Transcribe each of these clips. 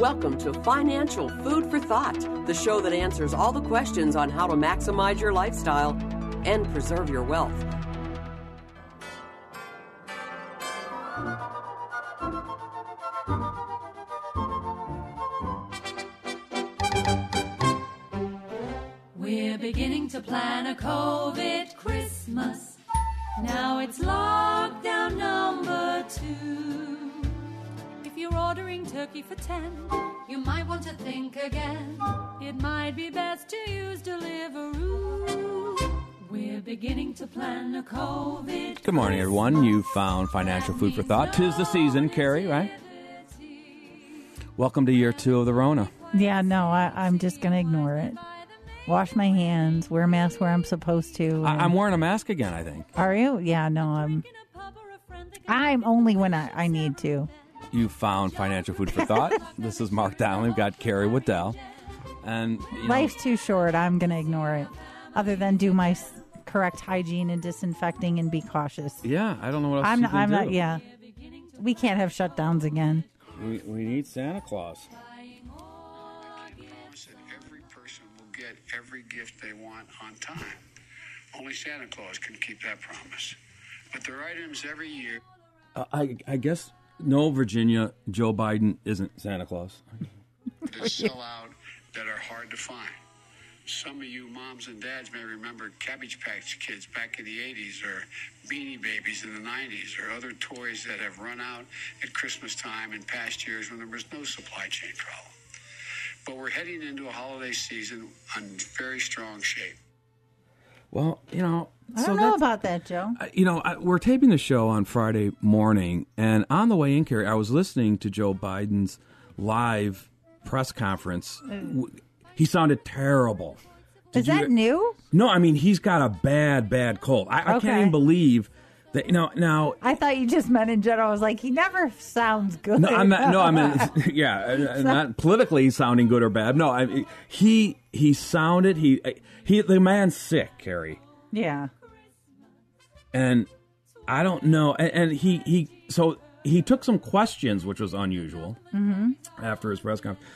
Welcome to Financial Food for Thought, the show that answers all the questions on how to maximize your lifestyle and preserve your wealth. We're beginning to plan a COVID Christmas. Now it's lockdown number two you're ordering turkey for 10, you might want to think again. It might be best to use Deliveroo. We're beginning to plan a COVID. Good morning, everyone. You found financial food for thought. Tis the season, Carrie, right? Welcome to year two of the Rona. Yeah, no, I, I'm just going to ignore it. Wash my hands, wear a mask where I'm supposed to. I, I'm wearing a mask again, I think. Are you? Yeah, no, I'm. I'm only when I, I need to you found financial food for thought. this is Mark Donnelly. We've got Carrie Waddell. And you know, life's too short. I'm going to ignore it. Other than do my correct hygiene and disinfecting and be cautious. Yeah, I don't know what else I'm, not, I'm do. not. Yeah, we can't have shutdowns again. We, we need Santa Claus. Every person will get every gift they want on time. Only Santa Claus can keep that promise. But there are items every year. Uh, I, I guess no, Virginia, Joe Biden isn't Santa Claus. that sell out that are hard to find. Some of you moms and dads may remember Cabbage Patch Kids back in the 80s, or Beanie Babies in the 90s, or other toys that have run out at Christmas time in past years when there was no supply chain problem. But we're heading into a holiday season in very strong shape. Well, you know, I don't so know about that, Joe. You know, I, we're taping the show on Friday morning, and on the way in, Carrie, I was listening to Joe Biden's live press conference. Uh. He sounded terrible. Did Is that new? No, I mean he's got a bad, bad cold. I, okay. I can't even believe that. You know, now I thought you just meant in general. I was like, he never sounds good. No, I'm not. No, I mean, yeah, uh, not politically sounding good or bad. No, I, he he sounded he he the man's sick, Carrie. Yeah and I don't know. And, and, he he so he took some questions, which was unusual mm-hmm. after his press conference.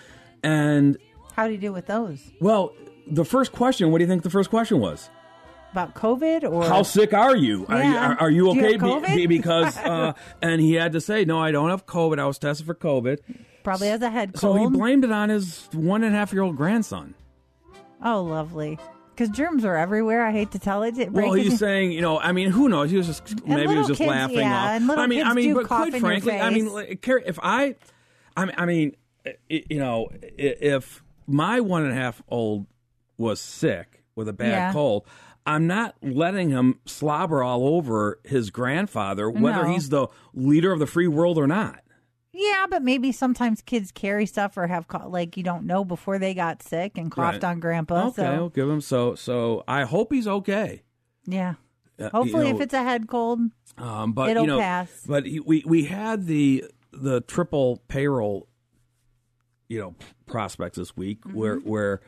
And how do you do with those? Well, the first question. What do you think the first question was? About COVID or how sick are you? Yeah. Are, you are, are you okay? You be, because uh, and he had to say, no, I don't have COVID. I was tested for COVID. Probably has a head cold. So he blamed it on his one and a half year old grandson. Oh, lovely because germs are everywhere. I hate to tell it. it well, he's saying, you know, I mean, who knows? He was just maybe he was just kids, laughing yeah, off. And I mean, I mean, but quite frankly, I mean, if I, I mean, you know, if my one and a half old was sick with a bad yeah. cold. I'm not letting him slobber all over his grandfather, whether no. he's the leader of the free world or not. Yeah, but maybe sometimes kids carry stuff or have caught, like you don't know before they got sick and coughed right. on grandpa. Okay, so. I'll give him so so. I hope he's okay. Yeah. Uh, Hopefully, you know, if it's a head cold, um, but it'll you know, pass. But we we had the the triple payroll, you know, prospects this week mm-hmm. where where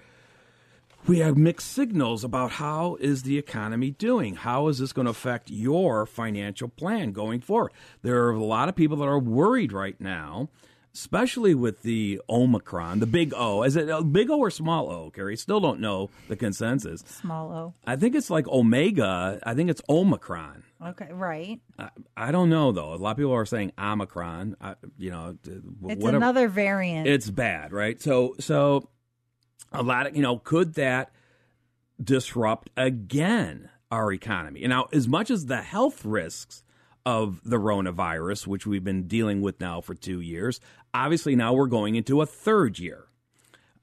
we have mixed signals about how is the economy doing? How is this going to affect your financial plan going forward? There are a lot of people that are worried right now especially with the omicron the big o. Is it a big o or small o Carrie? still don't know the consensus. Small o. I think it's like omega. I think it's omicron. Okay right. I, I don't know though. A lot of people are saying omicron. I, you know it's whatever. another variant. It's bad right? So so a lot of you know could that disrupt again our economy and now as much as the health risks of the coronavirus which we've been dealing with now for two years obviously now we're going into a third year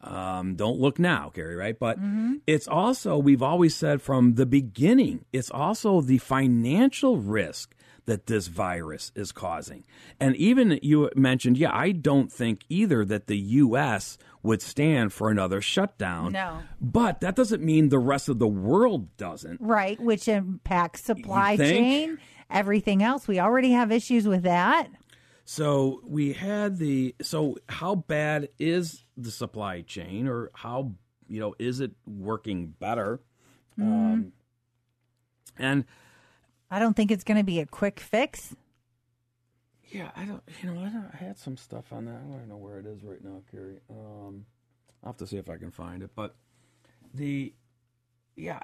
um, don't look now, Carrie, right? But mm-hmm. it's also, we've always said from the beginning, it's also the financial risk that this virus is causing. And even you mentioned, yeah, I don't think either that the U.S. would stand for another shutdown. No. But that doesn't mean the rest of the world doesn't. Right, which impacts supply chain, everything else. We already have issues with that. So we had the so how bad is the supply chain or how you know is it working better? Um, and I don't think it's going to be a quick fix. Yeah, I don't you know I, don't, I had some stuff on that. I don't know where it is right now, Carrie. Um, I'll have to see if I can find it. But the yeah,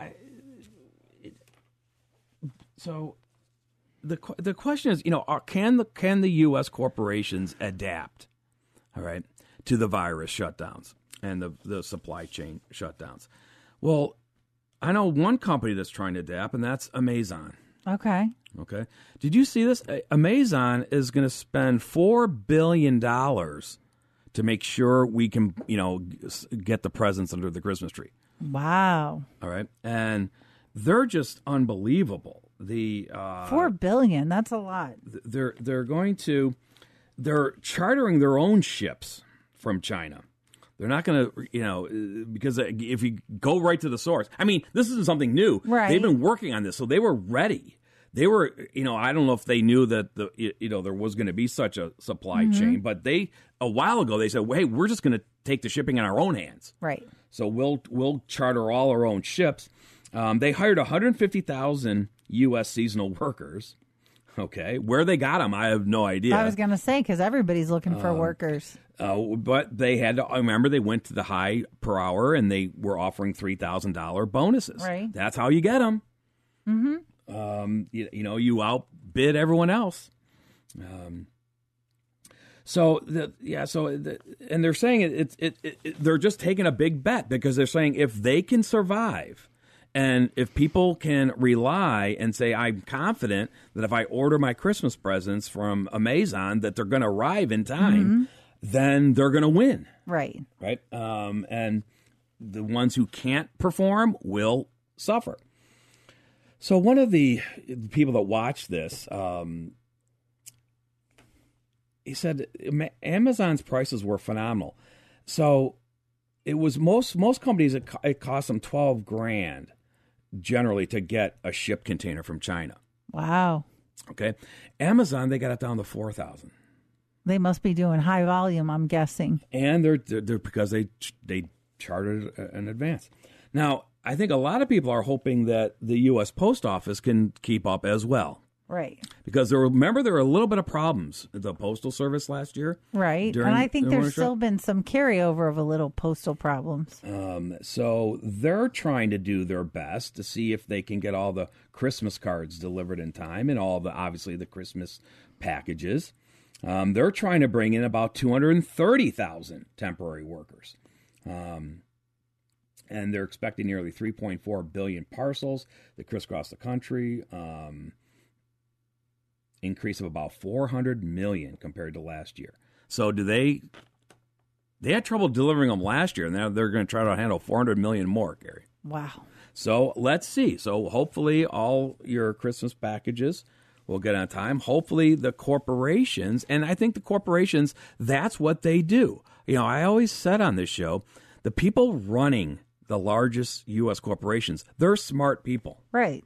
it, so the the question is, you know, are, can the can the U.S. corporations adapt, all right, to the virus shutdowns and the the supply chain shutdowns? Well, I know one company that's trying to adapt, and that's Amazon. Okay. Okay, did you see this? Amazon is going to spend four billion dollars to make sure we can, you know, get the presents under the Christmas tree. Wow. All right, and they're just unbelievable. The uh, Four billion. That's a lot. they're they're going to they're chartering their own ships from China. They're not going to, you know, uh, because if you go right to the source, I mean, this isn't something new. Right. They've been working on this, so they were ready. They were, you know, I don't know if they knew that the, you know, there was going to be such a supply chain, but they a while ago they said, well, "Hey, we're just going to take the shipping in our own hands." Right. So we'll we'll charter all our own ships. Um, they hired 150,000 U.S. seasonal workers. Okay, where they got them, I have no idea. I was going to say because everybody's looking for workers. Uh, but they had to. I remember they went to the high per hour and they were offering three thousand dollar bonuses. Right. That's how you get them. Mm-hmm. Um, you, you know, you outbid everyone else. Um. So the yeah, so the, and they're saying it, it, it, it, it. They're just taking a big bet because they're saying if they can survive, and if people can rely and say, I'm confident that if I order my Christmas presents from Amazon, that they're going to arrive in time, then they're going to win, Right. right? Um, and the ones who can't perform will suffer. So one of the people that watched this, um, he said Amazon's prices were phenomenal. So it was most most companies it, it cost them twelve grand generally to get a ship container from China. Wow. Okay, Amazon they got it down to four thousand, They must be doing high volume. I'm guessing. and they're, they're, they're because they they chartered in advance. Now I think a lot of people are hoping that the U.S. Post Office can keep up as well. Right. Because there were, remember there were a little bit of problems at the postal service last year. Right. During and I think there's still been some carryover of a little postal problems. Um, so they're trying to do their best to see if they can get all the Christmas cards delivered in time and all the obviously the Christmas packages. Um, they're trying to bring in about 230,000 temporary workers. Um, and they're expecting nearly 3.4 billion parcels that crisscross the country. Um, increase of about 400 million compared to last year. So do they they had trouble delivering them last year, and now they're going to try to handle 400 million more, Gary. Wow. So let's see. So hopefully, all your Christmas packages will get on time. Hopefully, the corporations, and I think the corporations, that's what they do. You know, I always said on this show, the people running the largest U.S. corporations, they're smart people. Right.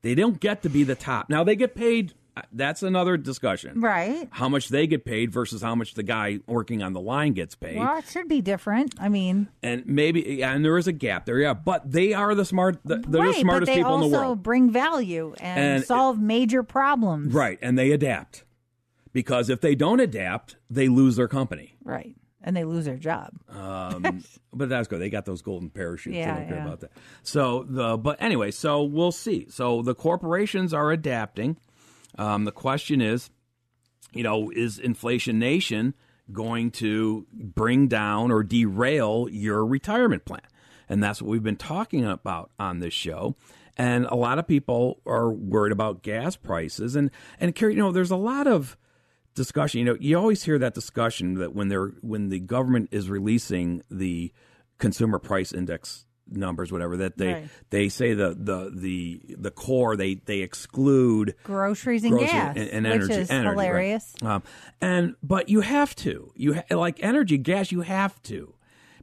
They don't get to be the top. Now, they get paid. uh, That's another discussion. Right. How much they get paid versus how much the guy working on the line gets paid. Well, it should be different. I mean, and maybe yeah, and there is a gap there, yeah. But they are the smart, the, they're right, the smartest they people also in the world, bring value and, And- solve major problems. right? And they adapt because if they don't adapt, they lose their company. Right. And they lose their job. Um, but that's good. They got those golden parachutes. Yeah, they don't care yeah. about that. So the but anyway, so we'll see. So the corporations are adapting. Um, the question is, you know, is Inflation Nation going to bring down or derail your retirement plan? And that's what we've been talking about on this show. And a lot of people are worried about gas prices. And and Carrie, you know, there's a lot of discussion. You know, you always hear that discussion that when they're when the government is releasing the consumer price index numbers, whatever that they Right. they say the the the the core they they exclude Groceries and groceries gas, and, and which energy, is energy, right. hilarious. Um, and but you have to you ha- like energy, gas. You have to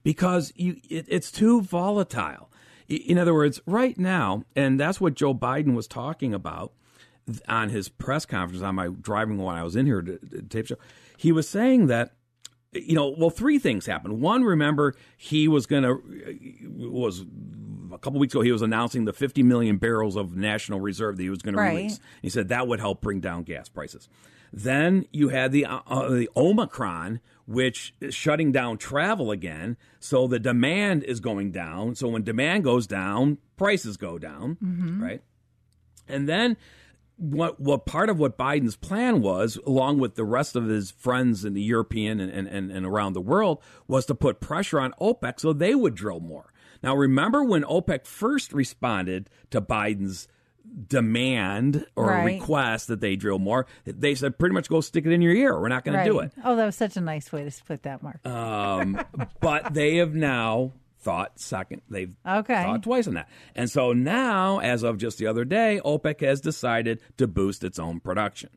because you it, it's too volatile. In other words, right now, and that's what Joe Biden was talking about on his press conference on my driving when I was in here to, to tape show. He was saying that you know, well, three things happened. One, remember, he was going to was a couple weeks ago. He was announcing the 50 million barrels of national reserve that he was going to release. He said that would help bring down gas prices. Then you had the uh, uh, the Omicron, which is shutting down travel again. So the demand is going down. So when demand goes down, prices go down, right? And then what what part of what Biden's plan was, along with the rest of his friends in the European and, and, and, around the world, was to put pressure on OPEC so they would drill more. Now remember when OPEC first responded to Biden's demand or Right. request that they drill more, they said pretty much go stick it in your ear. We're not going to do it. Oh, that was such a nice way to put that, Mark. Um, but they have now thought second. They've Okay. thought twice on that. And so now, as of just the other day, OPEC has decided to boost its own production.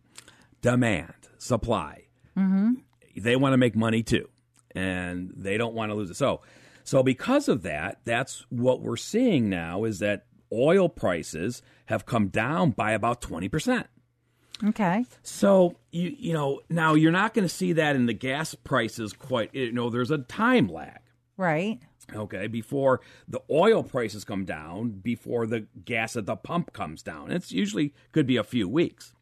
Demand, supply. Mm-hmm. They want to make money too, and they don't want to lose it. So, so because of that, that's what we're seeing now is that oil prices have come down by about twenty percent. okay. So you you know now you're not going to see that in the gas prices quite. You know, there's a time lag. Right. Okay, before the oil prices come down, before the gas at the pump comes down, it's usually could be a few weeks.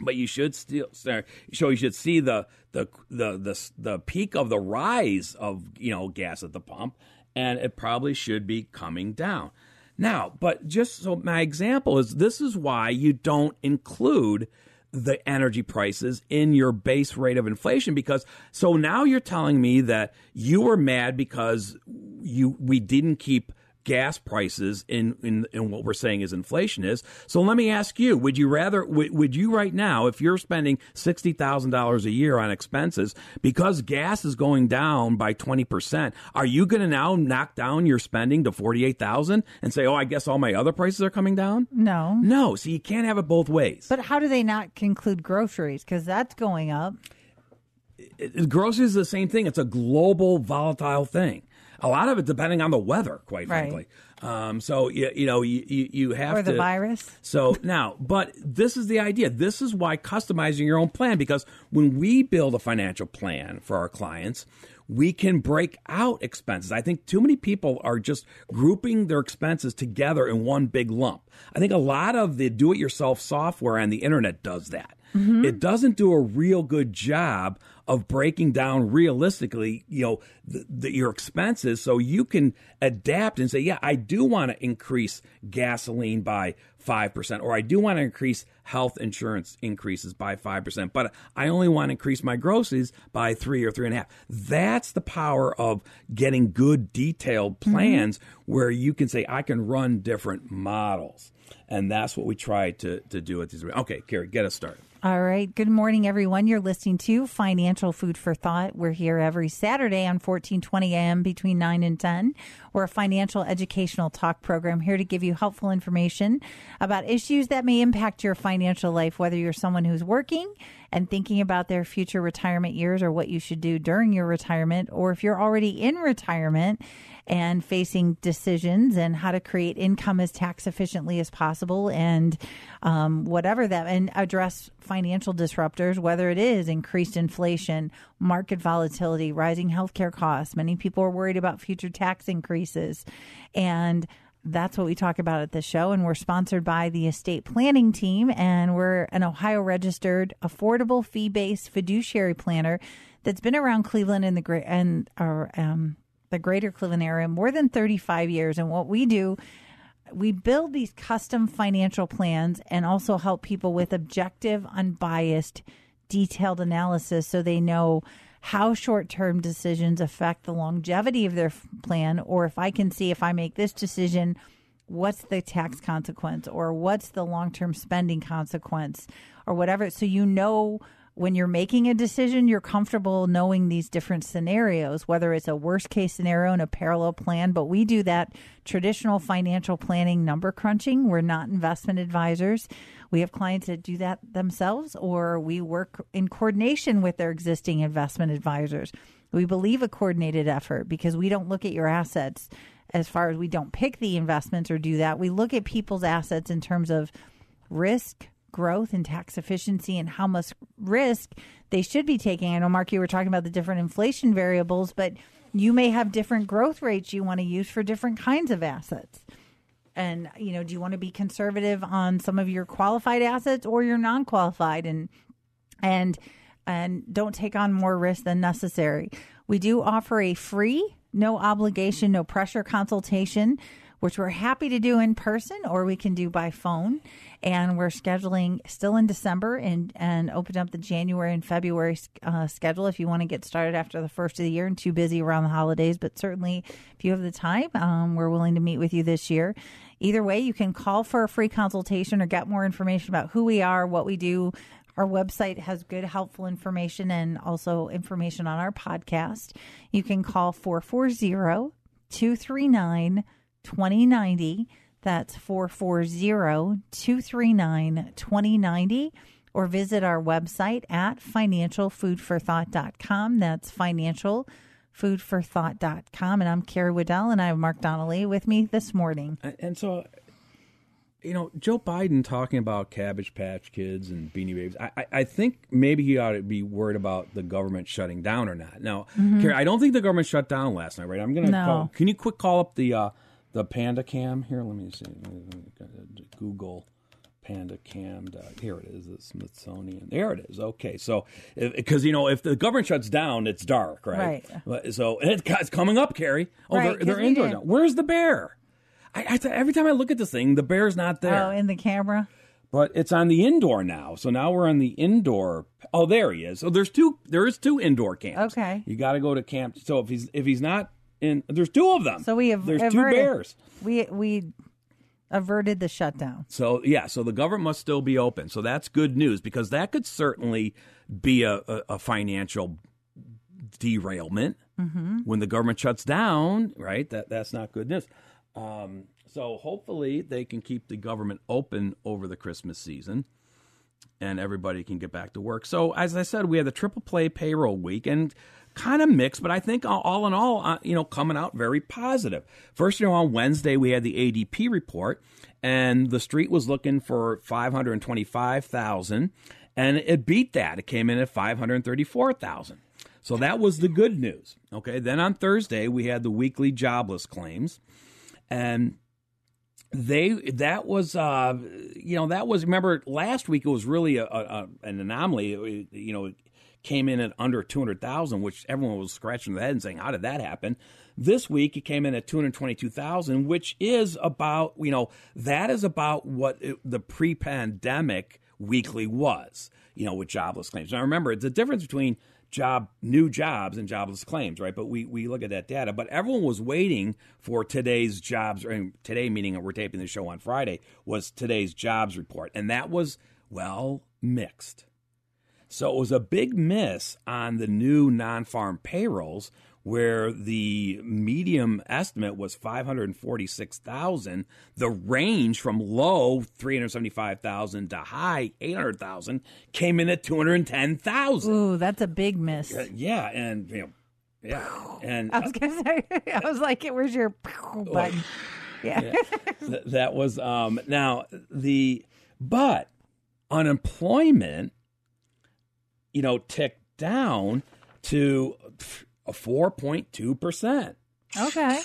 But you should still so you should see the the the the the peak of the rise of you know gas at the pump, and it probably should be coming down. Now, but just so my example is this is why you don't include the energy prices in your base rate of inflation because so now you're telling me that you were mad because you we didn't keep gas prices in, in in what we're saying is inflation is. So let me ask you: Would you rather? Would, would you right now, if you're spending sixty thousand dollars a year on expenses because gas is going down by twenty percent, are you going to now knock down your spending to forty eight thousand and say, "Oh, I guess all my other prices are coming down"? No. No. So you can't have it both ways. But how do they not conclude groceries? Because that's going up. it- groceries is the same thing. It's a global volatile thing. A lot of it depending on the weather, quite Right. frankly. Um, so you, you know you, you have Or the to virus. So now, but this is the idea. This is why customizing your own plan because when we build a financial plan for our clients, we can break out expenses. I think too many people are just grouping their expenses together in one big lump. I think a lot of the do-it-yourself software on the internet does that. It doesn't do a real good job of breaking down realistically, you know, the, the, your expenses so you can adapt and say, yeah, I do want to increase gasoline by 5%, or I do want to increase health insurance increases by 5%, but I only want to increase my groceries by three or three and a half. That's the power of getting good detailed mm-hmm. plans where you can say, I can run different models. And that's what we try to, to do at these. Okay, Carrie, get us started. All right. Good morning, everyone. You're listening to Financial Food for Thought. We're here every Saturday on 1420 AM between 9 and 10. We're a financial educational talk program here to give you helpful information about issues that may impact your financial life, whether you're someone who's working and thinking about their future retirement years or what you should do during your retirement, or if you're already in retirement and facing decisions and how to create income as tax efficiently as possible and um, whatever that and address financial disruptors whether it is increased inflation market volatility rising healthcare costs. Many people are worried about future tax increases. And that's what we talk about at the show. And we're sponsored by the estate planning team. And we're an ohio registered affordable fee-based fiduciary planner that's been around cleveland and the great and our um, the greater Cleveland area more than 35 years. And what we do, we build these custom financial plans and also help people with objective, unbiased, detailed analysis so they know how short term decisions affect the longevity of their plan, or if I can see if I make this decision, what's the tax consequence, or what's the long term spending consequence, or whatever. So you know when you're making a decision, you're comfortable knowing these different scenarios, whether it's a worst case scenario and a parallel plan. But we do that traditional financial planning number crunching. We're not investment advisors. We have clients that do that themselves, or we work in coordination with their existing investment advisors. We believe a coordinated effort because we don't look at your assets as far as we don't pick the investments or do that. We look at people's assets in terms of risk, growth, and tax efficiency and how much risk they should be taking. I know, Mark, you were talking about the different inflation variables, but you may have different growth rates you want to use for different kinds of assets. And, you know, do you want to be conservative on some of your qualified assets or your non qualified? And, and, and don't take on more risk than necessary. We do offer a free, no obligation, no pressure consultation, which we're happy to do in person or we can do by phone. And we're scheduling still in December and, and open up the January and February uh, schedule if you want to get started after the first of the year and too busy around the holidays. But certainly, if you have the time, um, we're willing to meet with you this year. Either way, you can call for a free consultation or get more information about who we are, what we do, our website has good, helpful information and also information on our podcast. You can call 440 239 2090. That's 440 239 2090. Or visit our website at financialfoodforthought.com. That's financialfoodforthought.com. And I'm Carrie Waddell, and I have Mark Donnelly with me this morning. And so you know, Joe Biden talking about Cabbage Patch Kids and Beanie Babies. I, I think maybe he ought to be worried about the government shutting down or not. Now, mm-hmm. Carrie, I don't think the government shut down last night, right? I'm gonna no. call. Can you quick call up the uh, the Panda Cam here? Let me see. Google Panda Cam. Here it is. The Smithsonian. There it is. Okay, so because you know if the government shuts down, it's dark, right? Right. So it's coming up, Carrie. Oh, right, they're, they're indoor now. Where's the bear? I, I, every time I look at this thing, the bear's not there. Oh, in the camera. But it's on the indoor now. So now we're on the indoor. Oh, there he is. So there's two. There is two indoor camps. Okay. You got to go to camp. So if he's if he's not in, there's two of them. So we have there's averted, two bears. We we averted the shutdown. So yeah. So the government must still be open. So that's good news because that could certainly be a, a, a financial derailment mm-hmm. when the government shuts down. Right. That that's not good news. Um, so hopefully they can keep the government open over the Christmas season and everybody can get back to work. So as I said, we had the triple play payroll week and kind of mixed, but I think all in all, uh, you know, coming out very positive. First, you know, on Wednesday we had the ADP report, and the street was looking for five hundred twenty-five thousand, and it beat that. It came in at five hundred thirty-four thousand. So that was the good news. Okay, then on Thursday we had the weekly jobless claims, and they that was uh, you know that was remember last week it was really a, a, an anomaly you know came in at under 200,000 which everyone was scratching their head and saying how did that happen this week it came in at 222,000 which is about you know that is about what it, the pre-pandemic weekly was you know with jobless claims now remember it's the difference between job new jobs and jobless claims, right? But we we look at that data. But everyone was waiting for today's jobs. And today, meaning we're taping the show on Friday, was today's jobs report, and that was well mixed. So it was a big miss on the new non-farm payrolls, where the medium estimate was 546,000. The range from low 375,000 to high 800,000 came in at 210,000. Ooh, that's a big miss. Yeah, and you know, yeah, and I was gonna say, I was like, "Where's your button?" Yeah, yeah. That was um. Now the but unemployment, you know, ticked down to 4.2%. Okay.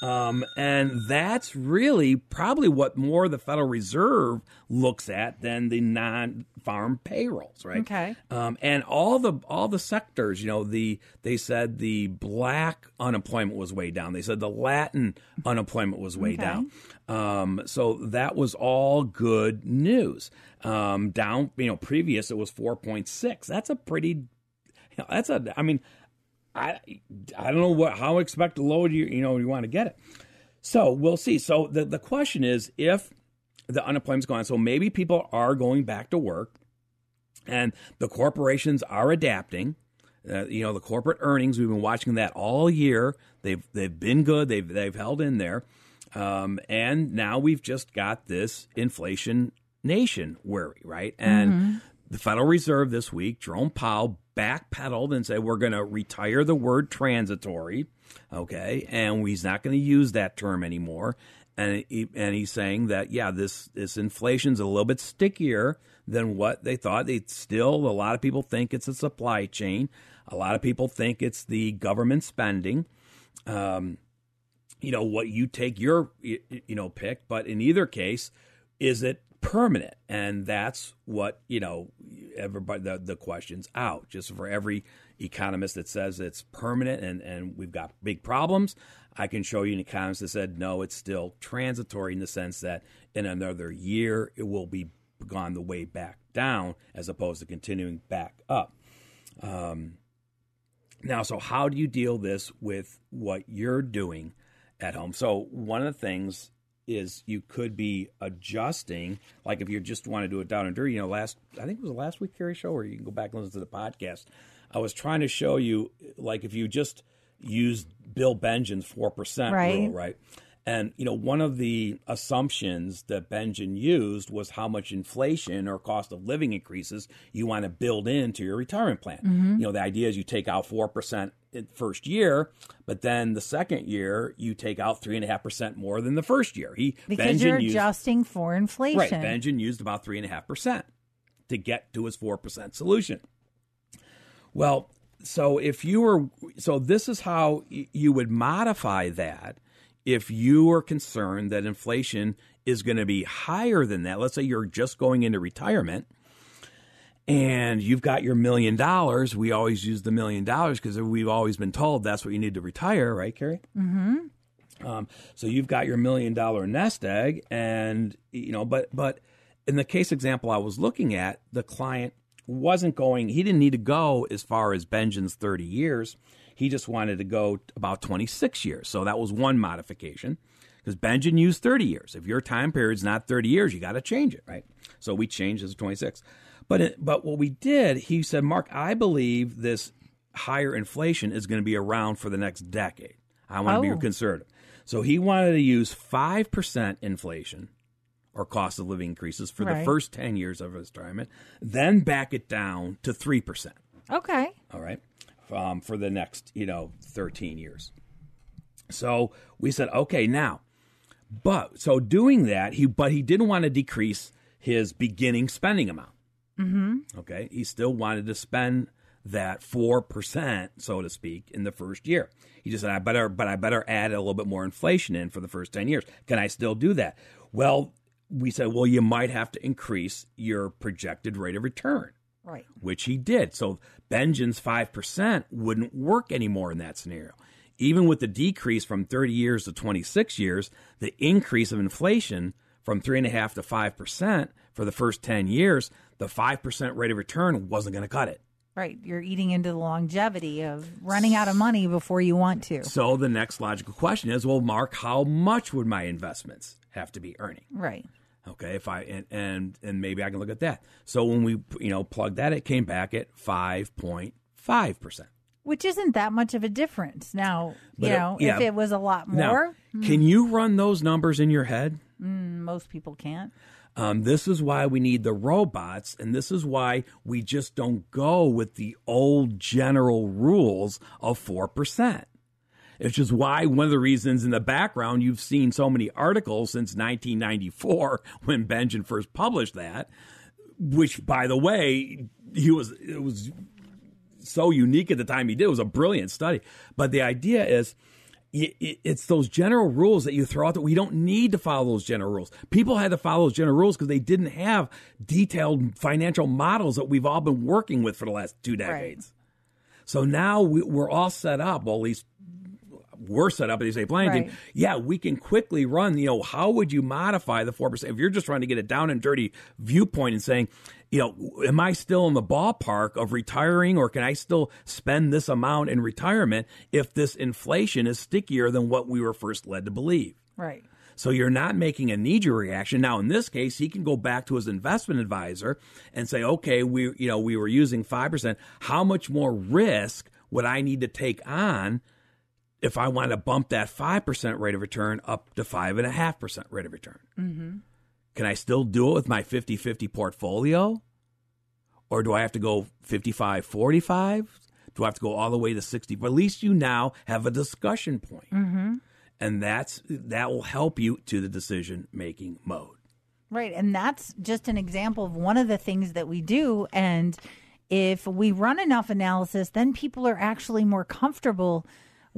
Um, and that's really probably what more the Federal Reserve looks at than the non-farm payrolls, right? Okay. Um, and all the all the sectors, you know, the they said the black unemployment was way down. They said the Latin unemployment was way Okay. down. Um, so that was all good news. Um, down, you know, previous it was four point six. That's a pretty. You know, that's a. I mean, I I don't know what how expect low you you know you want to get it. So we'll see. So the the question is if the unemployment's gone, so maybe people are going back to work. And the corporations are adapting. Uh, you know, the corporate earnings, we've been watching that all year. They've they've been good. They've they've held in there. Um, and now we've just got this inflation nation worry, right? And mm-hmm. the Federal Reserve this week, Jerome Powell backpedaled and said we're going to retire the word transitory, okay, and he's not going to use that term anymore. And he, and he's saying that yeah, this this inflation's a little bit stickier than what they thought. They still a lot of people think it's a supply chain. A lot of people think it's the government spending. Um, you know what you take your you know pick, but in either case, is it permanent? And that's what you know. Everybody the, the question's out. Just for every economist that says it's permanent and and we've got big problems, I can show you an economist that said no, it's still transitory in the sense that in another year it will be gone the way back down as opposed to continuing back up. Um, now, so how do you deal this with what you're doing at home? So one of the things is you could be adjusting, like if you just want to do it down and dirty. You know, last I think it was the last week Carrie show, or you can go back and listen to the podcast. I was trying to show you, like if you just use Bill Bengen's four percent rule, right? And you know, one of the assumptions that Bengen used was how much inflation or cost of living increases you want to build into your retirement plan. Mm-hmm. You know, the idea is you take out four percent first year, but then the second year you take out three and a half percent more than the first year. He because Bengen you're used, adjusting for inflation. Right. Bengen used about three and a half percent to get to his four percent solution. Well, so if you were so this is how you would modify that if you are concerned that inflation is going to be higher than that, let's say you're just going into retirement and you've got your million dollars. We always use the million dollars because we've always been told that's what you need to retire, right, Carrie? Mm-hmm. Um, so you've got your million dollar nest egg, and you know, but but in the case example I was looking at, the client wasn't going. He didn't need to go as far as Bengen's thirty years. He just wanted to go about 26 years. So that was one modification because Bengen used 30 years. If your time period's not 30 years, you got to change it, right? So we changed it to 26. But it, but what we did, he said, Mark, I believe this higher inflation is going to be around for the next decade. I want to oh. be conservative. So he wanted to use 5% inflation or cost of living increases for right. the first 10 years of his retirement, then back it down to 3%. Okay. All right um, for the next, you know, 13 years. So we said, okay, now, but so doing that, he but he didn't want to decrease his beginning spending amount. Mm-hmm. Okay, he still wanted to spend that four percent, so to speak, in the first year. He just said, "I better, but I better add a little bit more inflation in for the first ten years." Can I still do that? Well, we said, well, you might have to increase your projected rate of return. Right. Which he did. So Bengen's 5% wouldn't work anymore in that scenario. Even with the decrease from 30 years to 26 years, the increase of inflation from 3.5 to 5% for the first 10 years, the 5% rate of return wasn't going to cut it. Right. You're eating into the longevity of running out of money before you want to. So the next logical question is well, Mark, how much would my investments have to be earning? Right. Okay, if I and, and and maybe I can look at that. So when we you know plugged that, it came back at five point five percent, which isn't that much of a difference. Now but you know it, yeah. if it was a lot more. Now, Can you run those numbers in your head? Mm, most people can't. Um, this is why we need the robots, and this is why we just don't go with the old general rules of four percent which is why one of the reasons in the background you've seen so many articles since 1994 when Bengen first published that, which by the way, he was it was so unique at the time he did. It was a brilliant study. But the idea is it's those general rules that you throw out that we don't need to follow those general rules. People had to follow those general rules because they didn't have detailed financial models that we've all been working with for the last two decades. Right. So now we, are all set up, well, at least we're set up at the estate planning right. team, yeah, we can quickly run, you know, how would you modify the 4%? If you're just trying to get a down and dirty viewpoint and saying, you know, am I still in the ballpark of retiring or can I still spend this amount in retirement if this inflation is stickier than what we were first led to believe? Right. So you're not making a knee jerk reaction. Now, in this case, he can go back to his investment advisor and say, okay, we, you know, we were using 5%. How much more risk would I need to take on if I want to bump that 5% rate of return up to 5.5% rate of return? Mm-hmm. Can I still do it with my 50 50 portfolio? Or do I have to go 55 45? Do I have to go all the way to 60? But at least you now have a discussion point. Mm-hmm. And that's that will help you to the decision making mode. Right. And that's just an example of one of the things that we do. And if we run enough analysis, then people are actually more comfortable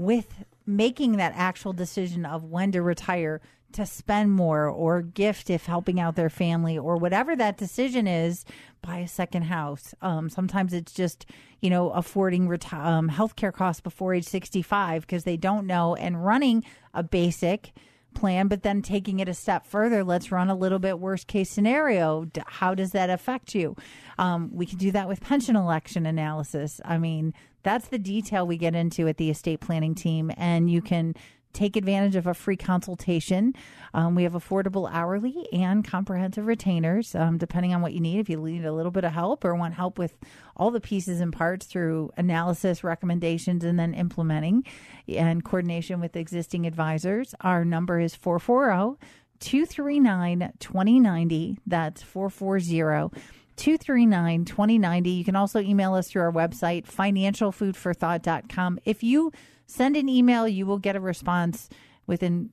with making that actual decision of when to retire to spend more or gift if helping out their family or whatever that decision is buy a second house. Um, sometimes it's just you know affording reti- um, healthcare costs before age 65 because they don't know and running a basic plan but then taking it a step further let's run a little bit worst case scenario. How does that affect you? Um, we can do that with pension election analysis. I mean that's the detail we get into at the estate planning team and you can take advantage of a free consultation. Um, we have affordable hourly and comprehensive retainers, um, depending on what you need. If you need a little bit of help or want help with all the pieces and parts through analysis, recommendations, and then implementing and coordination with existing advisors, our number is 440 239 2090. That's 440 239 2090. You can also email us through our website, financialfoodforthought.com. If you send an email, you will get a response within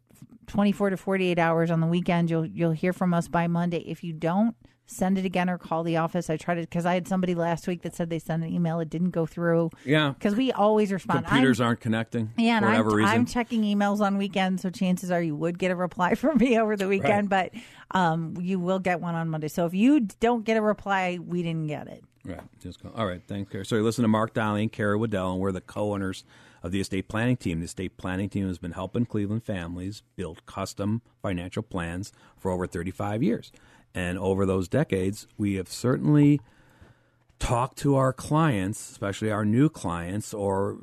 24 to 48 hours on the weekend. You'll you'll hear from us by Monday. If you don't, send it again or call the office. I tried to because I had somebody last week that said they sent an email, it didn't go through. Yeah, because we always respond. Computers I'm, aren't connecting. Yeah, and for whatever I'm, reason. I'm checking emails on weekends, so chances are you would get a reply from me over the weekend, but um, you will get one on Monday. So if you don't get a reply, we didn't get it. Right. Just call. All right. Thanks, Carrie. So you listen to Mark Donnelly and Carrie Waddell, and we're the co-owners of the estate planning team. The estate planning team has been helping Cleveland families build custom financial plans for over 35 years. And over those decades, we have certainly talked to our clients, especially our new clients or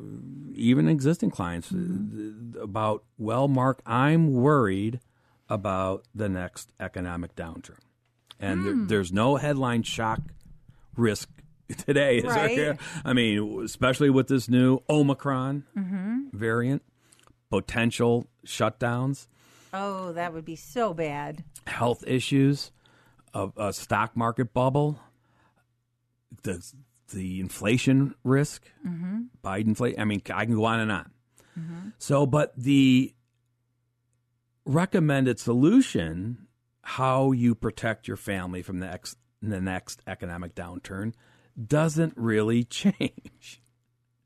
even existing clients, uh, about, well, Mark, I'm worried about the next economic downturn. And there, there's no headline shock risk today. Is Right. there? I mean, especially with this new Omicron mm-hmm. variant, potential shutdowns, Oh, that would be so bad. health issues, a, a stock market bubble, the the inflation risk, mm-hmm. Biden inflation. I mean, I can go on and on. Mm-hmm. So, but the recommended solution, how you protect your family from the, ex, the next economic downturn, doesn't really change.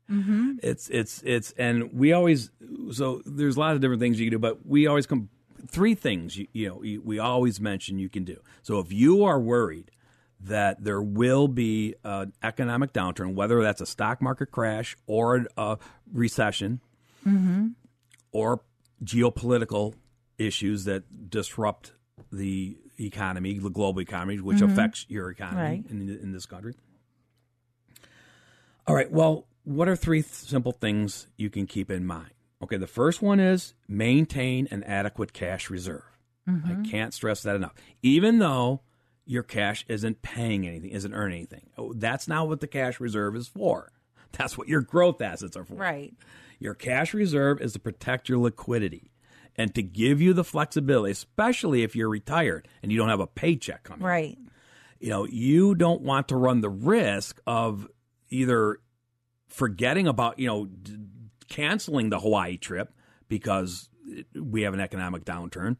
Mm-hmm. It's it's it's and we always so there's a lot of different things you can do, but we always come three things you, you know you, we always mention you can do. So if you are worried that there will be an economic downturn, whether that's a stock market crash or a recession, mm-hmm. or geopolitical issues that disrupt the economy, the global economy, which mm-hmm. affects your economy Right. in, in this country. All right. Well, what are three th- simple things you can keep in mind? Okay. The first one is maintain an adequate cash reserve. I mm-hmm. can't stress that enough. Even though your cash isn't paying anything, isn't earning anything, Oh, that's not what the cash reserve is for. That's what your growth assets are for. Right. Your cash reserve is to protect your liquidity and to give you the flexibility, especially if you're retired and you don't have a paycheck coming. Right. You know, you don't want to run the risk of either forgetting about, you know, d- canceling the Hawaii trip because we have an economic downturn.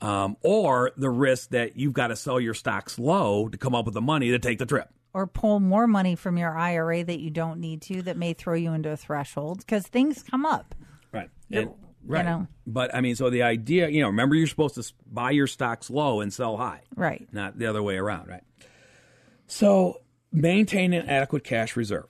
Um, or the risk that you've got to sell your stocks low to come up with the money to take the trip. Or pull more money from your IRA that you don't need to that may throw you into a threshold because things come up. Right. Yeah, And- right. know. But I mean, so the idea, you know, remember you're supposed to buy your stocks low and sell high, Right. not the other way around, right? So maintain an adequate cash reserve.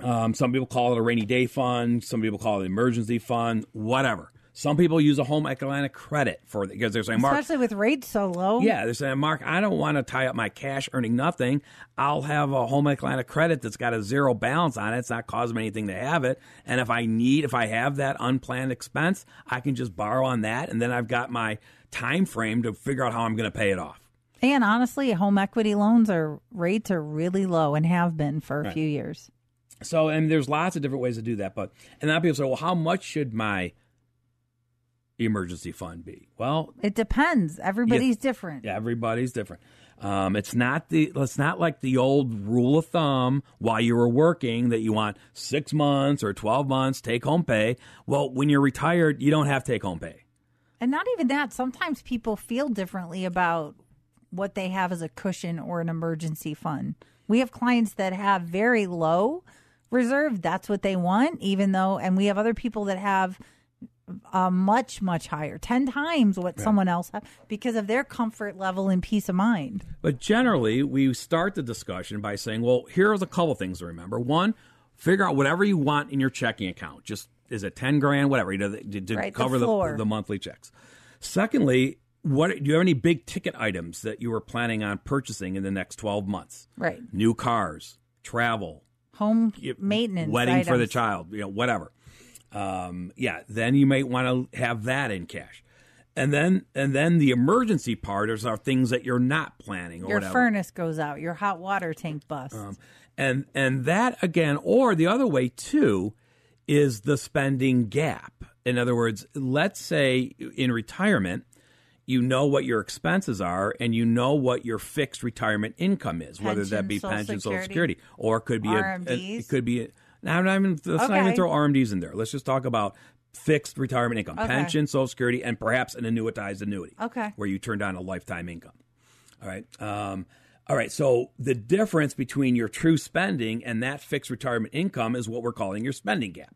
Um, some people call it a rainy day fund. Some people call it an emergency fund. Whatever. Some people use a home economic credit for it because they're saying, Mark, Especially with rates so low. yeah, they're saying, Mark, I don't want to tie up my cash earning nothing. I'll have a home Atlanta credit that's got a zero balance on it. It's not causing me anything to have it. And if I need, if I have that unplanned expense, I can just borrow on that. And then I've got my time frame to figure out how I'm going to pay it off. And honestly, home equity loans are rates are really low and have been for a few years. So, and there's lots of different ways to do that. But, and then people say, well, how much should my emergency fund be? Well, It depends. Everybody's different. yeah, everybody's different. Um, it's not the it's not like the old rule of thumb while you were working that you want six months or twelve months take home pay. Well, when you're retired, you don't have take home pay. And not even that. Sometimes people feel differently about what they have as a cushion or an emergency fund. We have clients that have very low reserve. That's what they want, even though, and we have other people that have a much, much higher, 10 times what someone else has because of their comfort level and peace of mind. But generally, we start the discussion by saying, well, here's a couple things to remember. One, figure out whatever you want in your checking account. Just is it 10 grand, whatever, you know, to, to Right, cover the, floor. the monthly checks. Secondly, what do you have any big ticket items that you were planning on purchasing in the next 12 months? Right. New cars, travel, Home maintenance. wedding for the child, you know, whatever. Um, yeah, then you might want to have that in cash. And then and then the emergency part is are things that you're not planning or Your whatever. furnace goes out, your hot water tank busts. and and that again or the other way too is the spending gap in other words let's say in retirement you know what your expenses are and you know what your fixed retirement income is whether that be Social pension social Security. security or it could be a, a- it could be a, now I'm not even, let's not even Okay. throw RMDs in there let's just talk about fixed retirement income Okay. pension social security and perhaps an annuitized annuity Okay. where you turn down a lifetime income all right. Um, all right. So the difference between your true spending and that fixed retirement income is what we're calling your spending gap.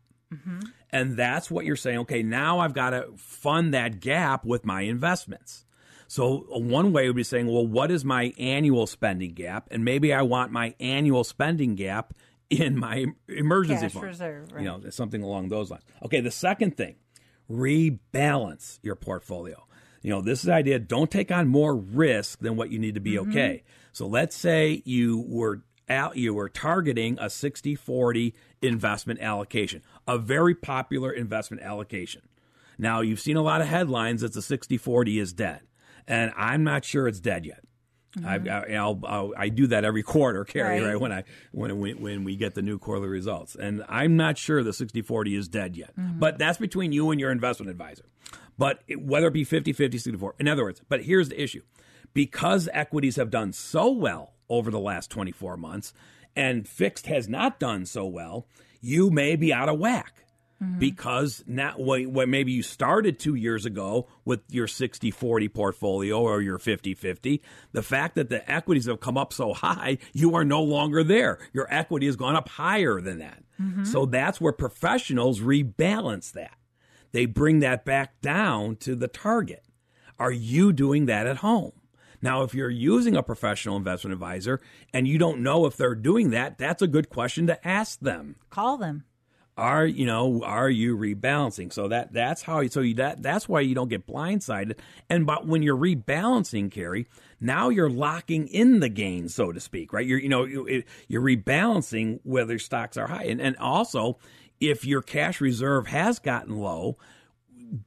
And that's what you're saying. Okay, now I've got to fund that gap with my investments. So uh, one way would be saying, well, what is my annual spending gap? And maybe I want my annual spending gap in my emergency Cash fund. reserve, right. You know, something along those lines. Okay, the second thing, rebalance your portfolio. You know, this is the idea don't take on more risk than what you need to be Mm-hmm. okay. So let's say you were out you were targeting a 60/40 investment allocation, a very popular investment allocation. Now, you've seen a lot of headlines that the 60/40 is dead. And I'm not sure it's dead yet. Mm-hmm. I've, I, I'll, I'll, I do that every quarter, Carrie, Right. right? When I when we, when we get the new quarterly results, and I'm not sure the 60-40 is dead yet. Mm-hmm. But that's between you and your investment advisor. But it, whether it be 50-50, 60 in other words, but here's the issue: because equities have done so well over the last 24 months, and fixed has not done so well, you may be out of whack mm-hmm. because now when, maybe you started two years ago with your 60-40 portfolio or your 50-50 the fact that the equities have come up so high you are no longer there. Your equity has gone up higher than that. Mm-hmm. So that's where professionals rebalance that. They bring that back down to the target. Are you doing that at home now, if you're using a professional investment advisor and you don't know if they're doing that, that's a good question to ask them. Call them. are you know are you rebalancing? So that that's how so you, that that's why you don't get blindsided. And but when you're rebalancing Carrie now you're locking in the gain so to speak right? You're you know you, you're rebalancing whether stocks are high. And and also if your cash reserve has gotten low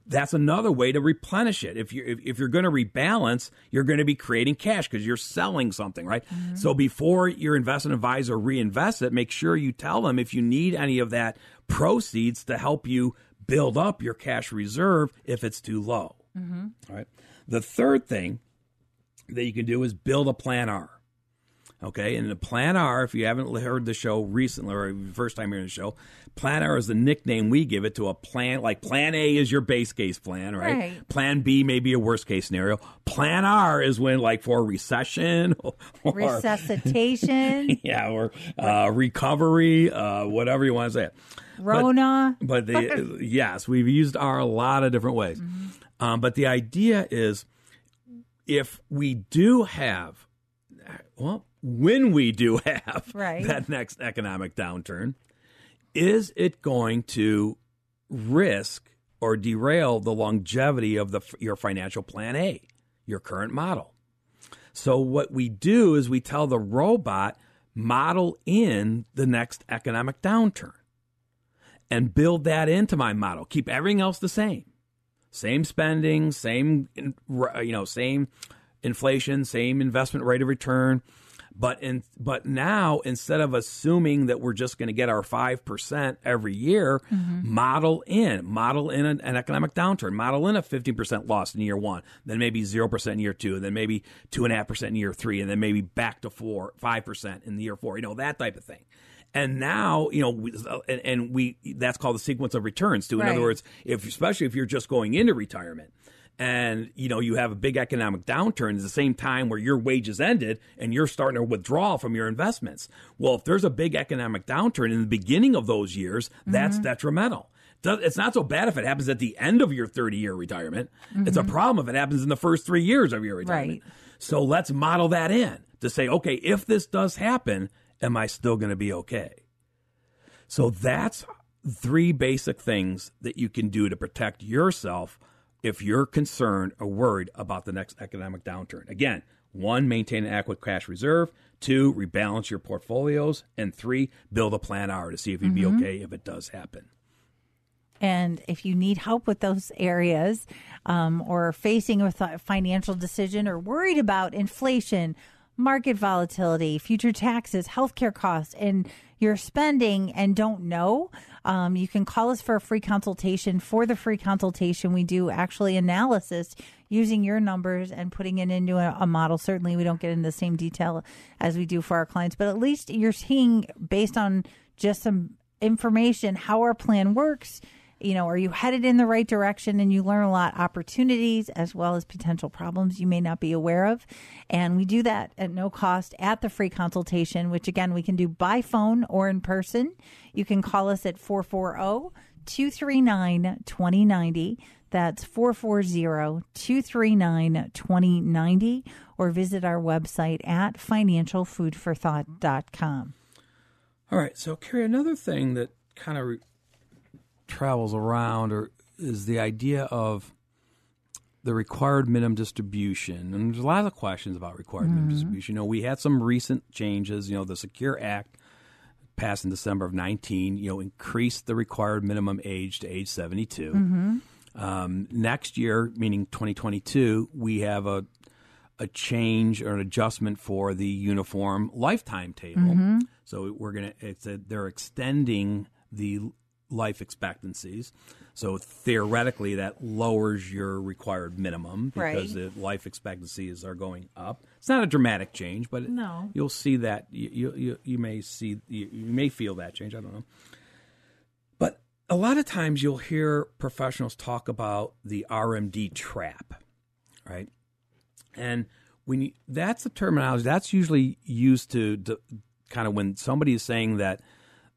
that's another way to replenish it. If you if, if you're going to rebalance, you're going to be creating cash because you're selling something, right? Mm-hmm. So before your investment advisor reinvests it, make sure you tell them if you need any of that proceeds to help you build up your cash reserve if it's too low. Mm-hmm. All right. The third thing that you can do is build a plan R. Okay, and the Plan R, if you haven't heard the show recently or first time hearing the show, Plan R is the nickname we give it to a plan. Like Plan A is your base case plan, right? Right. Plan B may be a worst case scenario. Plan R is when, like, for recession or Resuscitation, yeah, or uh, recovery, uh, whatever you want to say it. Rona. But the yes, we've used R a lot of different ways. Um, but the idea is, if we do have, well, when we do have Right. that next economic downturn, is it going to risk or derail the longevity of the your financial plan A, your current model? So what we do is we tell the robot model in the next economic downturn and build that into my model. Keep everything else the same. same spending, same you know, same inflation, same investment rate of return. But in but now instead of assuming that we're just going to get our five percent every year, mm-hmm. model in model in an, an economic downturn, model in a fifteen percent loss in year one, then maybe zero percent in year two, and then maybe two and a half percent in year three, and then maybe back to four five percent in the year four. You know that type of thing. And now, you know, we, uh, and, and we that's called the sequence of returns. Too. In Right. other words, if especially if you're just going into retirement, and you know you have a big economic downturn at the same time where your wages ended and you're starting to withdraw from your investments. Well, if there's a big economic downturn in the beginning of those years, that's mm-hmm. detrimental. It's not so bad if it happens at the end of your 30 year retirement. It's a mm-hmm. problem if it happens in the first three years of your retirement. Right. So let's model that in to say, okay, if this does happen, am I still going to be okay? So that's three basic things that you can do to protect yourself if you're concerned or worried about the next economic downturn. Again, one, maintain an adequate cash reserve. Two, rebalance your portfolios. And three, build a plan R to see if you'd be okay if it does happen. And if you need help with those areas um, or facing a th- financial decision or worried about inflation, market volatility, future taxes, healthcare costs, and your spending and don't know, um, you can call us for a free consultation. For the free consultation, we do actually analysis using your numbers and putting it into a, a model. Certainly, we don't get into the same detail as we do for our clients, but at least you're seeing based on just some information how our plan works you know, are you headed in the right direction? And you learn a lot opportunities as well as potential problems you may not be aware of. And we do that at no cost at the free consultation, which again, we can do by phone or in person. You can call us at 440 239 2090. That's 440 239 2090. Or visit our website at financialfoodforthought.com. All right. So, Carrie, another thing that kind of travels around or is the idea of the required minimum distribution. And there's a lot of questions about required minimum mm-hmm. distribution. You know, we had some recent changes. You know, the Secure Act passed in December of 19, you know, increased the required minimum age to age 72. Mm-hmm. Um, next year, meaning 2022, we have a a change or an adjustment for the uniform lifetime table. Mm-hmm. So we're gonna it's a, they're extending the life expectancies. So theoretically, that lowers your required minimum because the life expectancies are going up. It's not a dramatic change, but No. you'll see that you you, you, you may see you, you may feel that change. I don't know. But a lot of times you'll hear professionals talk about the RMD trap, right? And when you, that's the terminology that's usually used to, to kind of when somebody is saying that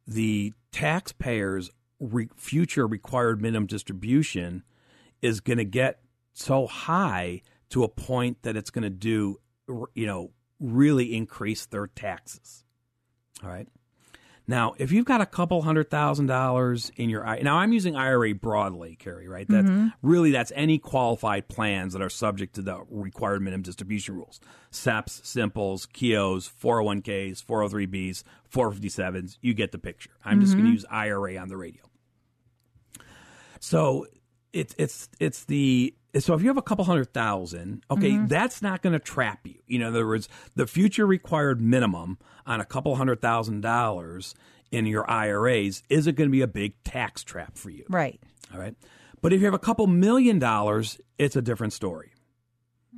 the taxpayers' re, future required minimum distribution is going to get so high to a point that it's going to do, you know, really increase their taxes. All right. Now, if you've got a couple hundred thousand dollars in your I now I'm using IRA broadly, Carrie, right? That's mm-hmm. really that's any qualified plans that are subject to the required minimum distribution rules. SEPs, simples, Keoghs, 401ks, 403bs, 457s, you get the picture. I'm just going to mm-hmm. use IRA on the radio. So it's it's it's the so if you have a couple hundred thousand, okay, that's not going to trap you. You know, in other words, the future required minimum on a couple hundred thousand dollars in your IRAs isn't going to be a big tax trap for you. Right. All right. But if you have a couple million dollars, it's a different story.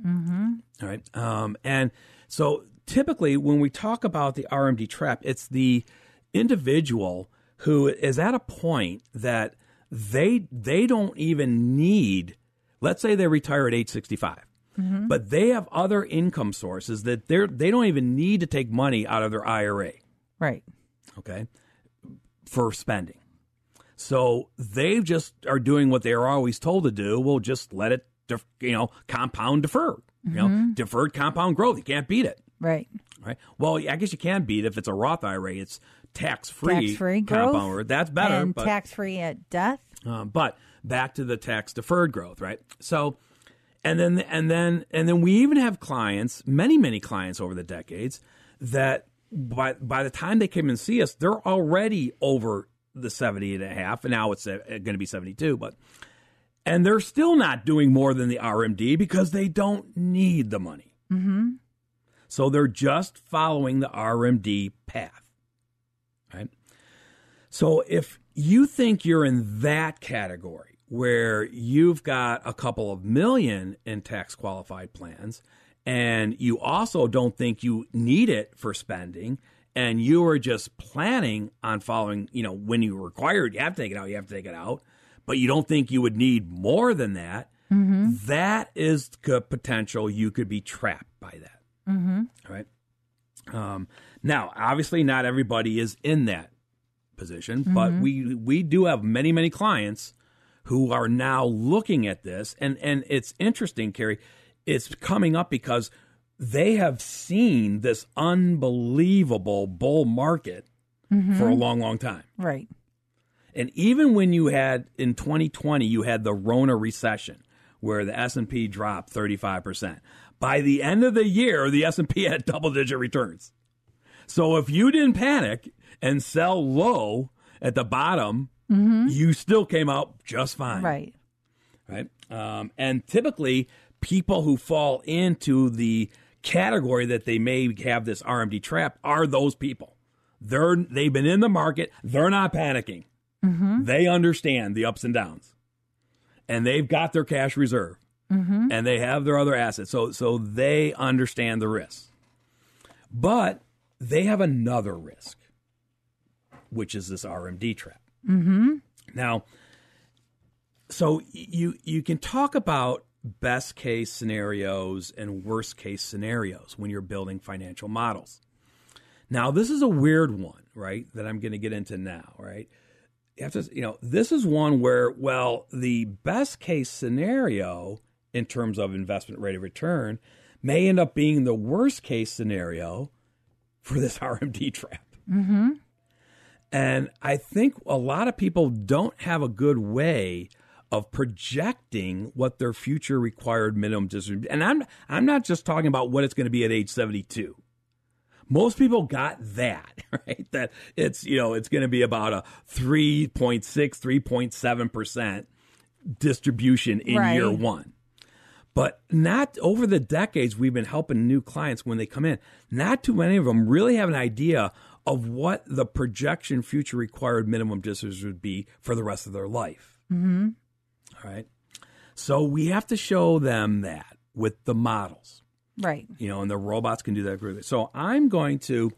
Mm-hmm. All right. Um, and so typically when we talk about the RMD trap, it's the individual who is at a point that they they don't even need let's say they retire at age 65 mm-hmm. but they have other income sources that they're they don't even need to take money out of their IRA Right. okay, for spending. So they just are doing what they are always told to do. We'll just let it, def- you know, compound deferred. You know, mm-hmm. deferred compound growth. You can't beat it. Right. Right. Well, I guess you can beat it if it's a Roth IRA. It's tax free. Tax growth. compound. growth. That's better. And tax free at death. um, but back to the tax deferred growth, right? So, and then and then and then we even have clients, many many clients over the decades that by by the time they came and see us, they're already over the 70 and a half, and now it's uh, going to be 72, but And they're still not doing more than the RMD because they don't need the money. Mm-hmm. So they're just following the RMD path. So if you think you're in that category where you've got a couple of million in tax qualified plans and you also don't think you need it for spending and you are just planning on following, you know, when you require it, you have to take it out, you have to take it out, but you don't think you would need more than that, that is the potential you could be trapped by that. Mm-hmm. Right. Um, now, obviously, not everybody is in that position, but mm-hmm. we we do have many many clients who are now looking at this, and and it's interesting, Carrie. It's coming up because they have seen this unbelievable bull market for a mm-hmm. long, long time. Right. And even when you had in 2020, you had the Rona recession where the S&P dropped 35%. By the end of the year, the S&P had double-digit returns. So if you didn't panic and sell low at the bottom, mm-hmm. you still came out just fine Right. right? Um, and typically, people who fall into the category that they may have this RMD trap are those people. They're they've been in the market. They're not panicking. Mm-hmm. They understand the ups and downs, and they've got their cash reserve, mm-hmm. and they have their other assets. So so they understand the risk, but they have another risk, which is this RMD trap. Mm-hmm. Now, so you you can talk about best case scenarios and worst case scenarios when you're building financial models. Now, this is a weird one, right? That I'm going to get into now, right? You have to, you know, this is one where, well, the best case scenario in terms of investment rate of return may end up being the worst case scenario for this RMD trap. Mm-hmm. And I think a lot of people don't have a good way of projecting what their future required minimum distribution. And I'm I'm not just talking about what it's going to be at age 72. Most people got that, right? That it's, you know, it's going to be about a 3.6, 3.7% distribution in Right. year 1. But not over the decades we've been helping new clients when they come in, not too many of them really have an idea of what the projection future required minimum distance would be for the rest of their life. Mm-hmm. All right. So we have to show them that with the models, Right. you know, and the robots can do that. So I'm going to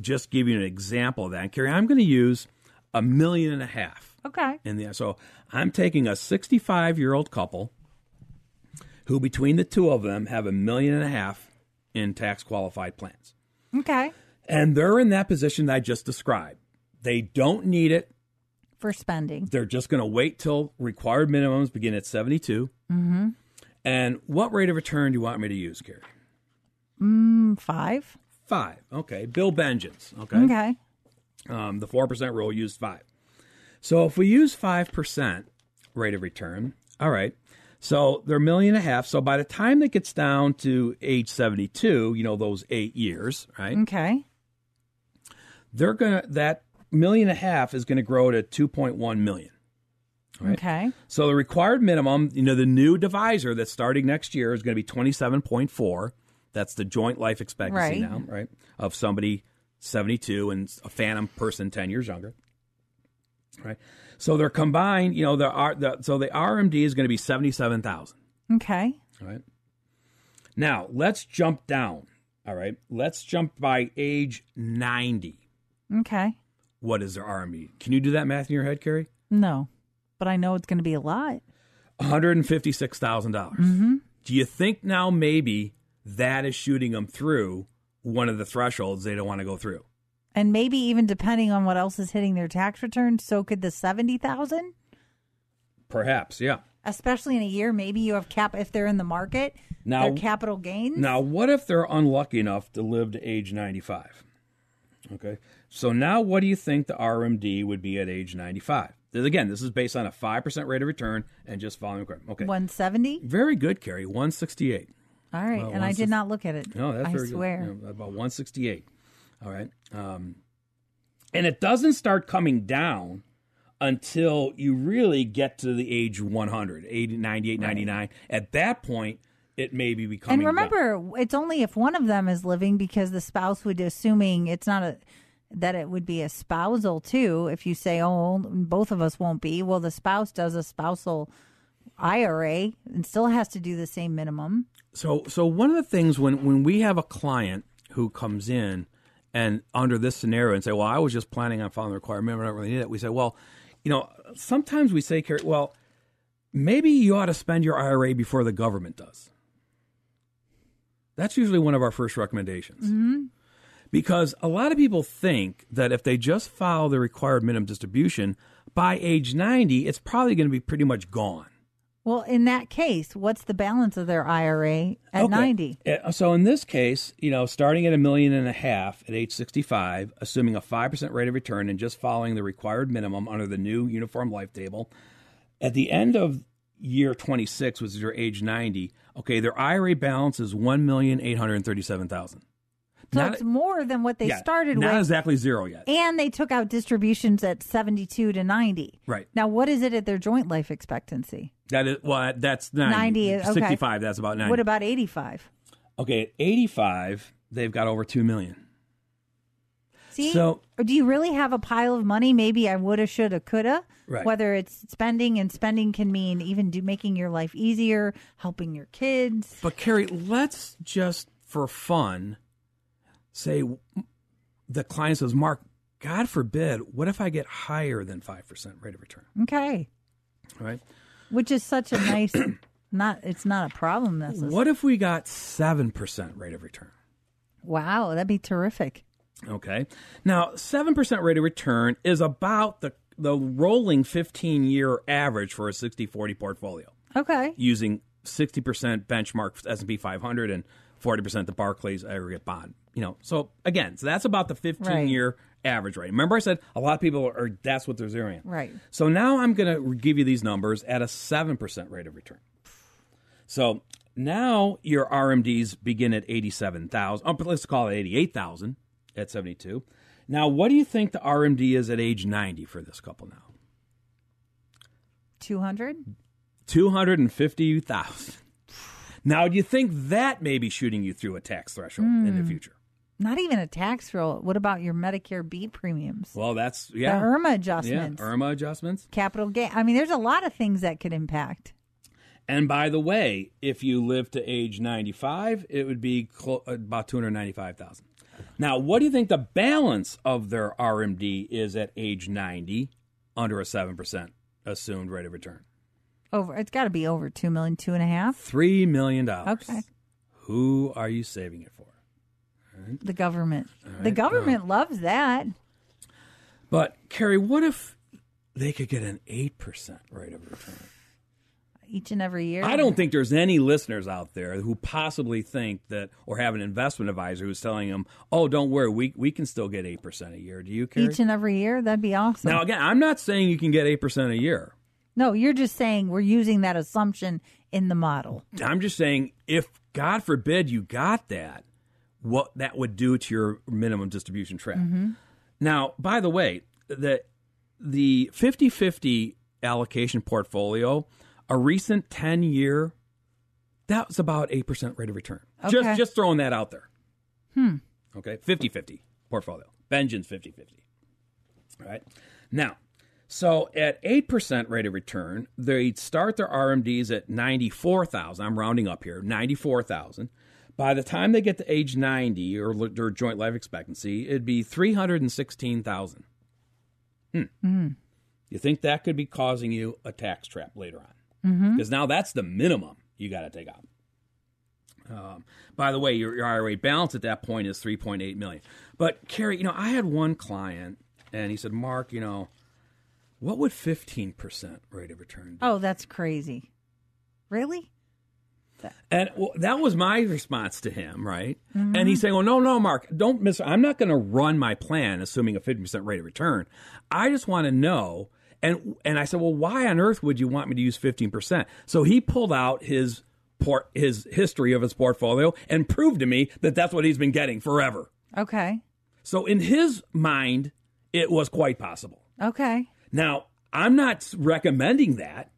just give you an example of that. Carrie, I'm going to use a million and a half Okay. in the so I'm taking a 65 year old couple who between the two of them have a million and a half in tax qualified plans. Okay. And they're in that position that I just described. They don't need it. For spending. They're just going to wait till required minimums begin at 72. Mm-hmm. And what rate of return do you want me to use, Carrie? Mm, Five. Five. Okay. Bill Bengen's. Okay. Okay. Um, the 4% rule used five. So if we use 5% rate of return, all right. So they're a million and a half. So by the time it gets down to age 72, you know, those eight years, right? Okay. They're to, that million and a half is going to grow to 2.1 million. Right. Okay. So the required minimum, you know, the new divisor that's starting next year is going to be 27.4. That's the joint life expectancy Right. now, right? Of somebody 72 and a phantom person 10 years younger. Right. So they're combined, you know, the, R, the so the RMD is going to be 77,000. Okay. All right. Now, let's jump down. All right. Let's jump by age 90. Okay. What is their RMD? Can you do that math in your head, Carrie? No, but I know it's going to be a lot. $156,000. dollars mm-hmm. Do you think now maybe that is shooting them through one of the thresholds they don't want to go through? And maybe even depending on what else is hitting their tax return, so could the 70,000, Perhaps, yeah. especially in a year maybe you have cap if they're in the market, Now- their capital gains. Now, what if they're unlucky enough to live to age 95? Okay. So now what do you think the RMD would be at age 95? This- Again, this is based on a 5% rate of return and just following. Okay. 170? Very good, Carrie. 168. All right. And I did not look at it. No, that's I very swear. good. Yeah, about 168. All right. Um, and it doesn't start coming down until you really get to the age 100, 80, 98, 99. At that point, it may be becoming. And remember, it's only if one of them is living because the spouse would, assuming it's not a that it would be a spousal too. If you say, "Oh, both of us won't be," well, the spouse does a spousal IRA and still has to do the same minimum. So, so one of the things when when we have a client who comes in and under this scenario and say, "Well, I was just planning on following the requirement, I don't really need it," we say, "Well, you know, sometimes we say, well, maybe you ought to spend your IRA before the government does." That's usually one of our first recommendations. Mm-hmm. Because a lot of people think that if they just follow the required minimum distribution by age 90, it's probably going to be pretty much gone. Well, in that case, what's the balance of their IRA at Okay. 90? Uh, So in this case, you know, starting at a million and a half at age 65, assuming a 5% rate of return and just following the required minimum under the new uniform life table, at the end of year 26, which is your age 90, okay, their IRA balance is 1,837,000. So Not- it's more than what they Yeah, started not with. exactly zero yet. and they took out distributions at 72 to 90. Right. Now, what is it at their joint life expectancy? That is well, that's 90. 90 is- okay. 65, that's about 90. What about 85? okay, at 85, they've got over 2 million. See? So- or do you really have a pile of money? Maybe I woulda, shoulda, coulda. Right. Whether it's spending and spending can mean even do making your life easier, helping your kids. But Carrie, let's just for fun say the client says, Mark, God forbid, what if I get higher than 5% rate of return? Okay. Right? Which is such a nice, not, it's not a problem necessarily. What if we got 7% rate of return? Wow, that'd be terrific. Okay. Now, 7% rate of return is about the, the rolling 15 year average for a 60 40 portfolio Okay. using 60% benchmark S&P 500 and 40% the Barclays aggregate bond. You know, so again, so that's about the 15 year average rate. Remember I said a lot of people are that's what they're zeroing. Right. So now I'm going to give you these numbers at a 7% rate of return. So now your RMDs begin at 87,000. Oh, but let's call it 88,000 at 72. Now, what do you think the RMD is at age 90 for this couple now? 200? 250,000. Now, do you think that may be shooting you through a tax threshold in Hmm. the future? Not even a tax roll. What about your Medicare B premiums? Well, that's yeah. The IRMAA yeah, adjustments. IRMAA adjustments. Capital gain. I mean, there's a lot of things that could impact. And by the way, if you live to age 95, it would be clo- about 295,000. Now, what do you think the balance of their RMD is at age 90 under a 7% assumed rate of return? Over. It's got to be over two million, two and a half. $3 million. Okay. Who are you saving it for? The government. The government loves that. But, Carrie, what if they could get an 8% rate of return? Each and every year. I don't think there's any listeners out there who possibly think that or have an investment advisor who's telling them, oh, don't worry, we, we can still get 8% a year. Do you, Carrie? Each and every year. That'd be awesome. Now, again, I'm not saying you can get 8% a year. no, you're just saying we're using that assumption in the model. I'm just saying if, God forbid, you got that, what that would do to your minimum distribution trap. Mm-hmm. Now, by the way, the the 50-50 allocation portfolio, a recent 10 year, that was about 8% rate of return. Okay. Just just throwing that out there. Hmm. Okay, 50-50 portfolio. Bengen's 50-50. All right. Now, so at 8% rate of return, they'd start their RMDs at 94,000. I'm rounding up here, 94,000. By the time they get to age 90 or their joint life expectancy, it'd be 316,000. Hmm. You think that could be causing you a tax trap later on? Because now that's the minimum you got to take out. Um, by the way, your, your IRA balance at that point is 3.8 million. But Carrie, you know, I had one client and he said, "Mark, you know, what would 15% rate of return do?" Oh, that's crazy. Really? And well, that was my response to him, right? And he's saying, "Well, no, no, Mark, don't miss. I'm not going to run my plan assuming a 50% rate of return. I just want to know." And and I said, "Well, why on earth would you want me to use 15%?" So he pulled out his port his history of his portfolio and proved to me that that's what he's been getting forever. Okay. So in his mind, it was quite possible. Okay. Now, I'm not recommending that.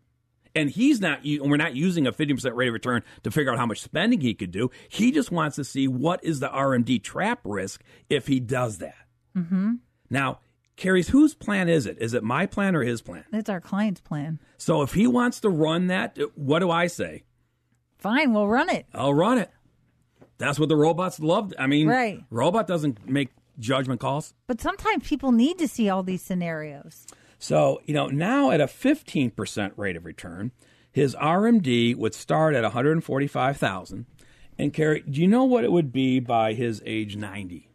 And he's not, we're not using a 50% rate of return to figure out how much spending he could do. He just wants to see what is the RMD trap risk if he does that. Mm-hmm. Now, Carrie's, whose plan is it? Is it my plan or his plan? It's our client's plan. So if he wants to run that, what do I say? Fine, we'll run it. I'll run it. That's what the robots love. I mean, Right. robot doesn't make judgment calls. But sometimes people need to see all these scenarios. So, you know, now at a 15% rate of return, his RMD would start at 145,000 and carry do you know what it would be by his age 90?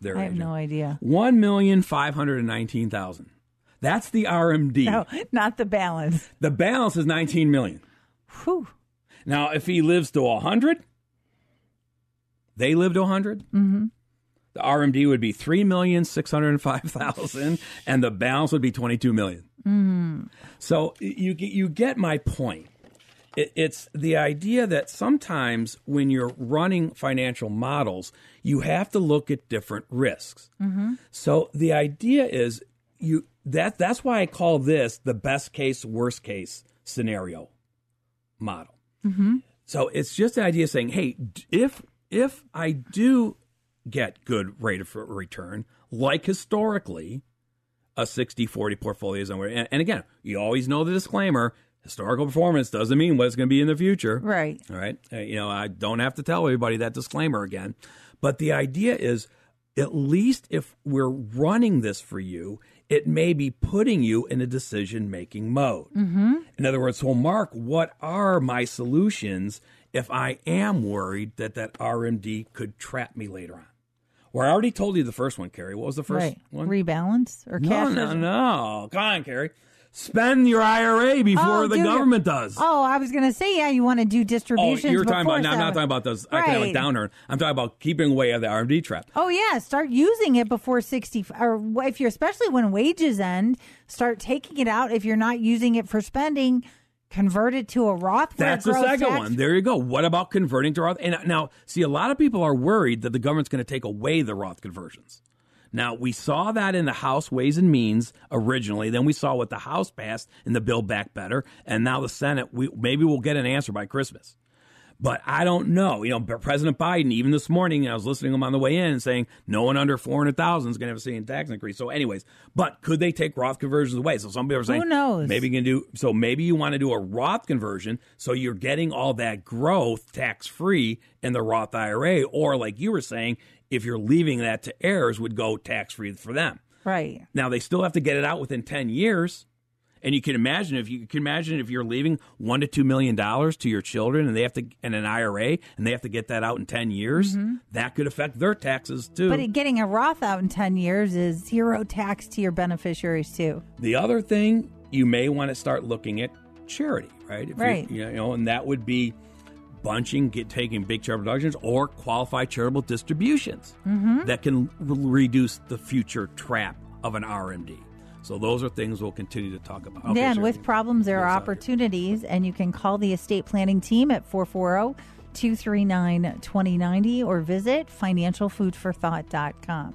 Their I have no idea. 1,519,000. That's the RMD. No, not the balance. The balance is 19 million. Whew. Now, if he lives to 100, they live to 100. Mm-hmm. The RMD would be 3,605,000 and the balance would be 22 million. So you you get my point. It, it's the idea that sometimes when you're running financial models, you have to look at different risks. Mm-hmm. So the idea is you that that's why I call this the best case, worst case scenario model. Mm-hmm. So it's just the idea of saying, hey, if if I do get good rate of return, like historically, a 60-40 portfolio is somewhere. And, and again, you always know the disclaimer: historical performance doesn't mean what it's going to be in the future. Right. All right. Uh, you know, I don't have to tell everybody that disclaimer again. But the idea is at least if we're running this for you, it may be putting you in a decision making mode. Mm-hmm. In other words, so Mark, what are my solutions if I am worried that that RMD could trap me later on? Well, I already told you the first one, Carrie. What was the first right. one? Rebalance or no, cash no, reserve? no. Come on, Carrie. Spend your IRA before Oh, the government does. Oh, I was going to say, yeah, you want to do distributions. Oh, you're talking about. No, I'm not talking about those economic Right. downturn. I'm talking about keeping away of the RMD trap. Oh yeah, start using it before sixty, or if you're especially when wages end, start taking it out. If you're not using it for spending, convert it to a Roth. That's the second tax- one. There you go. What about converting to Roth? And uh, now, see, a lot of people are worried that the government's going to take away the Roth conversions. Now, we saw that in the House Ways and Means originally. Then we saw what the House passed in the Build Back Better, and now the Senate. We maybe we'll get an answer by Christmas. But I don't know. You know, President Biden, even this morning, I was listening to him on the way in saying no one under 400,000 is going to have a city tax increase. So, anyways, but could they take Roth conversions away? So, some people are saying, who knows? Maybe you can do, so maybe you want to do a Roth conversion so you're getting all that growth tax free in the Roth IRA. Or, like you were saying, if you're leaving that to heirs, would go tax free for them. Right. Now they still have to get it out within ten years, and you can imagine if you can imagine if you're leaving one to two million dollars to your children, and they have to in an IRA, and they have to get that out in ten years. Mm-hmm. That could affect their taxes too. But getting a Roth out in ten years is zero tax to your beneficiaries too. the other thing you may want to start looking at charity, right? If you- Right. You, know, and that would be bunching, get taking big charitable deductions or qualified charitable distributions mm-hmm. that can re- reduce the future trap of an RMD. So those are things we'll continue to talk about. Okay, Sharon. with problems, there are opportunities, and you can call the estate planning team at 440 239 2090 or visit financialfoodforthought.com.